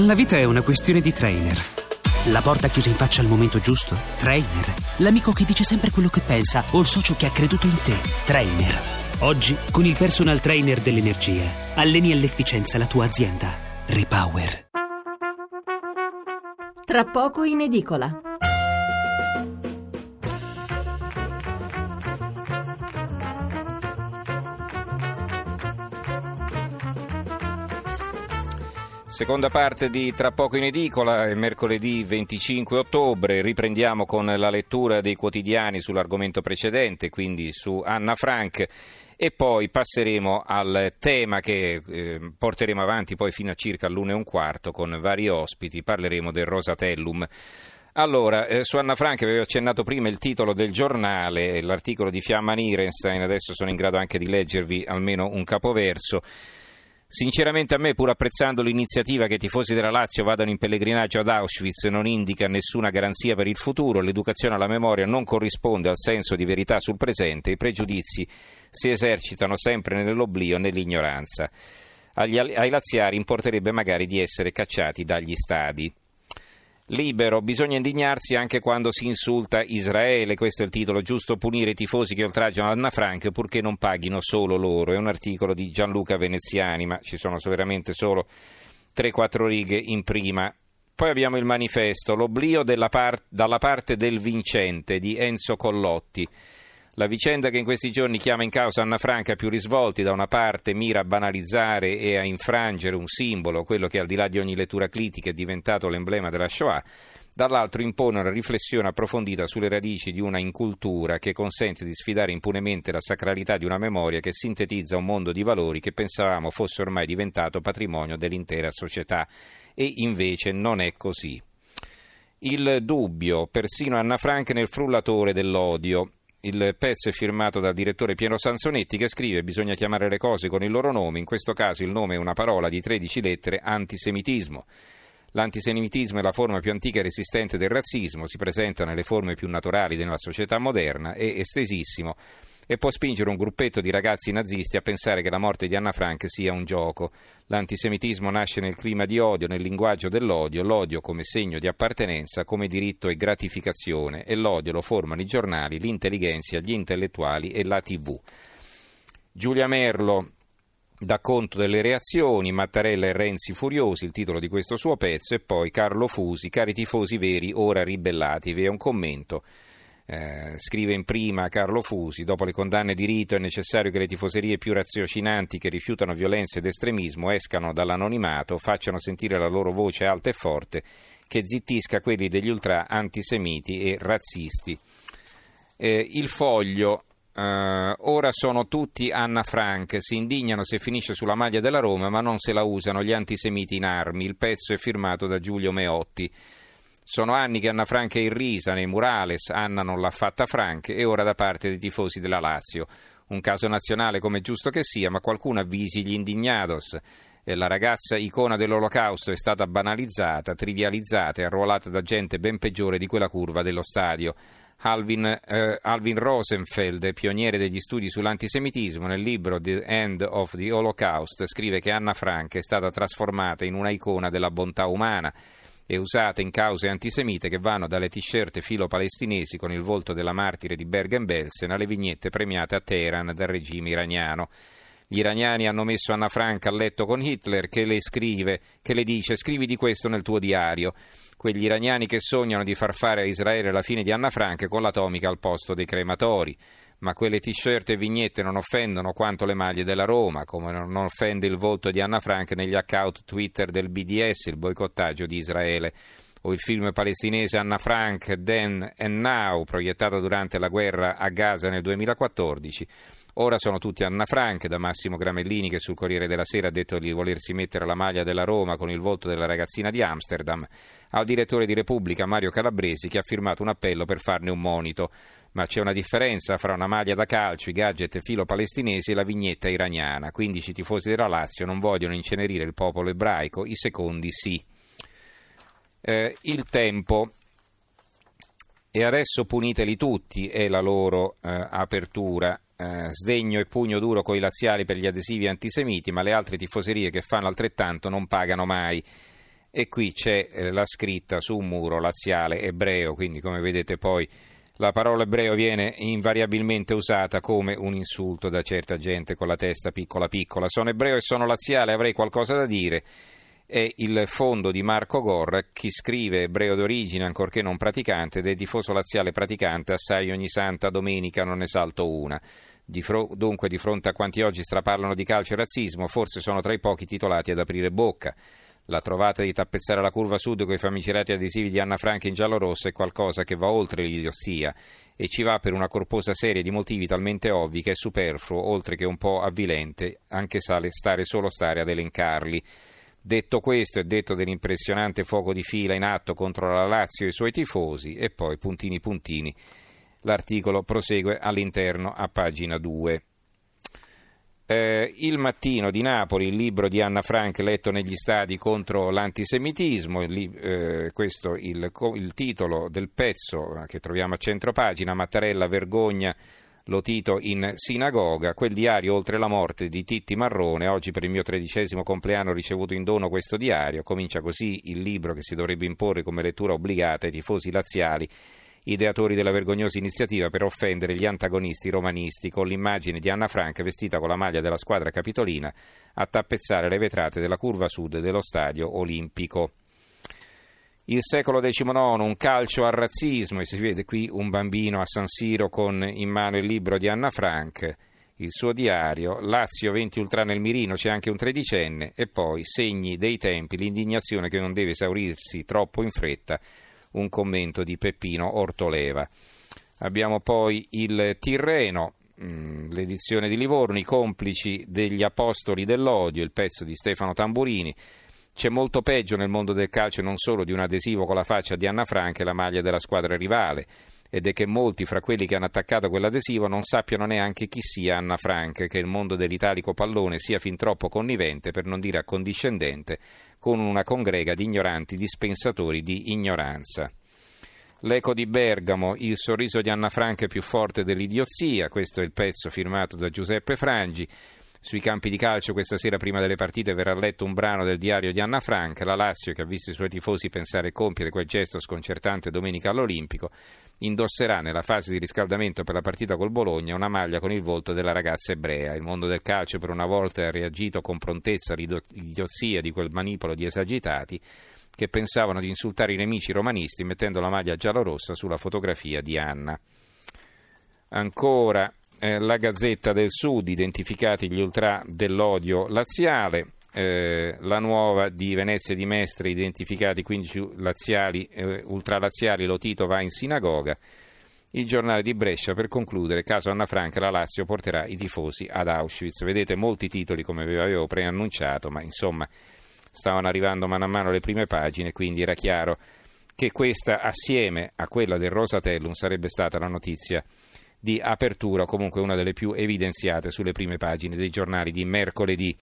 La vita è una questione di trainer. La porta chiusa in faccia al momento giusto? Trainer. L'amico che dice sempre quello che pensa o il socio che ha creduto in te? Trainer. Oggi, con il personal trainer dell'energia, alleni all'efficienza la tua azienda. Repower. Tra poco in edicola. Seconda parte di Tra poco in edicola, è mercoledì 25 ottobre, riprendiamo con la lettura dei quotidiani sull'argomento precedente, quindi su Anna Frank e poi passeremo al tema che eh, porteremo avanti poi fino a circa l'una e un quarto con vari ospiti, parleremo del Rosatellum. Allora, eh, su Anna Frank avevo accennato prima il titolo del giornale, l'articolo di Fiamma Nirenstein, adesso sono in grado anche di leggervi almeno un capoverso. Sinceramente a me, pur apprezzando l'iniziativa che i tifosi della Lazio vadano in pellegrinaggio ad Auschwitz, non indica nessuna garanzia per il futuro, l'educazione alla memoria non corrisponde al senso di verità sul presente, i pregiudizi si esercitano sempre nell'oblio e nell'ignoranza. Agli, ai laziari importerebbe magari di essere cacciati dagli stadi. Libero, bisogna indignarsi anche quando si insulta Israele, questo è il titolo, giusto punire i tifosi che oltraggiano Anna Frank purché non paghino solo loro, è un articolo di Gianluca Veneziani, ma ci sono veramente solo 3-4 righe in prima. Poi abbiamo il manifesto, l'oblio par- dalla parte del vincente di Enzo Collotti. La vicenda che in questi giorni chiama in causa Anna Franca più risvolti, da una parte mira a banalizzare e a infrangere un simbolo, quello che al di là di ogni lettura critica è diventato l'emblema della Shoah, dall'altro impone una riflessione approfondita sulle radici di una incultura che consente di sfidare impunemente la sacralità di una memoria che sintetizza un mondo di valori che pensavamo fosse ormai diventato patrimonio dell'intera società. E invece non è così. Il dubbio, persino Anna Frank nel frullatore dell'odio, il pezzo è firmato dal direttore Piero Sansonetti che scrive bisogna chiamare le cose con il loro nome, in questo caso il nome è una parola di 13 lettere, antisemitismo. L'antisemitismo è la forma più antica e resistente del razzismo, si presenta nelle forme più naturali della società moderna, è estesissimo e può spingere un gruppetto di ragazzi nazisti a pensare che la morte di Anna Frank sia un gioco. L'antisemitismo nasce nel clima di odio, nel linguaggio dell'odio, l'odio come segno di appartenenza, come diritto e gratificazione, e l'odio lo formano i giornali, l'intelligenza, gli intellettuali e la TV. Giulia Merlo, dà conto delle reazioni, Mattarella e Renzi furiosi, il titolo di questo suo pezzo, e poi Carlo Fusi, cari tifosi veri, ora ribellatevi, è un commento eh, scrive in prima Carlo Fusi, dopo le condanne di rito è necessario che le tifoserie più raziocinanti che rifiutano violenza ed estremismo escano dall'anonimato, facciano sentire la loro voce alta e forte, che zittisca quelli degli ultra antisemiti e razzisti. Eh, il foglio Uh, ora sono tutti Anna Frank, si indignano se finisce sulla maglia della Roma, ma non se la usano gli antisemiti in armi. Il pezzo è firmato da Giulio Meotti. Sono anni che Anna Frank è irrisa nei murales, Anna non l'ha fatta Frank e ora da parte dei tifosi della Lazio. Un caso nazionale come giusto che sia, ma qualcuno avvisi gli indignados. La ragazza icona dell'olocausto è stata banalizzata, trivializzata e arruolata da gente ben peggiore di quella curva dello stadio. Alvin, eh, Alvin Rosenfeld, pioniere degli studi sull'antisemitismo, nel libro The End of the Holocaust, scrive che Anna Frank è stata trasformata in una icona della bontà umana e usate in cause antisemite che vanno dalle t-shirt filo-palestinesi con il volto della martire di Bergen-Belsen alle vignette premiate a Teheran dal regime iraniano. Gli iraniani hanno messo Anna Frank a letto con Hitler che le scrive, che le dice scrivi di questo nel tuo diario. Quegli iraniani che sognano di far fare a Israele la fine di Anna Frank con l'atomica al posto dei crematori ma quelle t-shirt e vignette non offendono quanto le maglie della Roma, come non offende il volto di Anna Frank negli account Twitter del BDS, il boicottaggio di Israele, o il film palestinese Anna Frank, Then and Now, proiettato durante la guerra a Gaza nel 2014. Ora sono tutti Anna Frank, da Massimo Gramellini che sul Corriere della Sera ha detto di volersi mettere la maglia della Roma con il volto della ragazzina di Amsterdam, al direttore di Repubblica Mario Calabresi che ha firmato un appello per farne un monito ma c'è una differenza fra una maglia da calcio, i gadget filo palestinesi e la vignetta iraniana. 15 tifosi della Lazio non vogliono incenerire il popolo ebraico, i secondi sì. Eh, il tempo. E adesso puniteli tutti, è la loro eh, apertura. Eh, sdegno e pugno duro coi laziali per gli adesivi antisemiti, ma le altre tifoserie che fanno altrettanto non pagano mai. e qui c'è eh, la scritta su un muro laziale ebreo, quindi come vedete poi la parola ebreo viene invariabilmente usata come un insulto da certa gente con la testa piccola piccola. Sono ebreo e sono laziale, avrei qualcosa da dire. È il fondo di Marco Gorra, chi scrive ebreo d'origine, ancorché non praticante, ed è tifoso laziale praticante, assai ogni santa domenica non ne salto una. Di fro- dunque, di fronte a quanti oggi straparlano di calcio e razzismo, forse sono tra i pochi titolati ad aprire bocca. La trovata di tappezzare la curva sud con i famigerati adesivi di Anna Frank in giallo-rosso è qualcosa che va oltre l'idiozia e ci va per una corposa serie di motivi talmente ovvi che è superfluo, oltre che un po' avvilente, anche stare solo stare ad elencarli. Detto questo e detto dell'impressionante fuoco di fila in atto contro la Lazio e i suoi tifosi, e poi puntini puntini, l'articolo prosegue all'interno a pagina 2. Eh, il mattino di Napoli, il libro di Anna Frank letto negli stadi contro l'antisemitismo, il, eh, questo il, il, titolo del pezzo che troviamo a centro pagina, Mattarella vergogna Lotito in sinagoga, quel diario oltre la morte di Titti Marrone, oggi per il mio tredicesimo compleanno ho ricevuto in dono questo diario, comincia così il libro che si dovrebbe imporre come lettura obbligata ai tifosi laziali ideatori della vergognosa iniziativa per offendere gli antagonisti romanisti con l'immagine di Anna Frank vestita con la maglia della squadra capitolina a tappezzare le vetrate della curva sud dello stadio olimpico. Il secolo XIX, un calcio al razzismo, e si vede qui un bambino a San Siro con in mano il libro di Anna Frank, il suo diario, Lazio 20 ultra nel mirino, c'è anche un tredicenne, e poi segni dei tempi, l'indignazione che non deve esaurirsi troppo in fretta un commento di Peppino Ortoleva. Abbiamo poi il Tirreno, mm, l'edizione di Livorno, i complici degli apostoli dell'odio, il pezzo di Stefano Tamburini. C'è molto peggio nel mondo del calcio non solo di un adesivo con la faccia di Anna Franca e la maglia della squadra rivale, ed è che molti fra quelli che hanno attaccato quell'adesivo non sappiano neanche chi sia Anna Frank, che il mondo dell'italico pallone sia fin troppo connivente, per non dire accondiscendente, con una congrega di ignoranti dispensatori di ignoranza. L'eco di Bergamo, il sorriso di Anna Frank è più forte dell'idiozia, questo è il pezzo firmato da Giuseppe Frangi. Sui campi di calcio questa sera prima delle partite verrà letto un brano del diario di Anna Frank, la Lazio che ha visto i suoi tifosi pensare e compiere quel gesto sconcertante domenica all'Olimpico, indosserà nella fase di riscaldamento per la partita col Bologna una maglia con il volto della ragazza ebrea. Il mondo del calcio per una volta ha reagito con prontezza all'idiozia di quel manipolo di esagitati che pensavano di insultare i nemici romanisti mettendo la maglia giallorossa sulla fotografia di Anna. Ancora eh, la Gazzetta del Sud, identificati gli ultra dell'odio laziale, eh, la nuova di Venezia di Mestre, identificati 15 laziali, eh, ultralaziali, lo Tito va in sinagoga. Il giornale di Brescia, per concludere, caso Anna Franca, la Lazio porterà i tifosi ad Auschwitz. Vedete molti titoli come vi avevo preannunciato, ma insomma stavano arrivando mano a mano le prime pagine, quindi era chiaro che questa, assieme a quella del Rosatellum, sarebbe stata la notizia di apertura, comunque una delle più evidenziate sulle prime pagine dei giornali di mercoledì.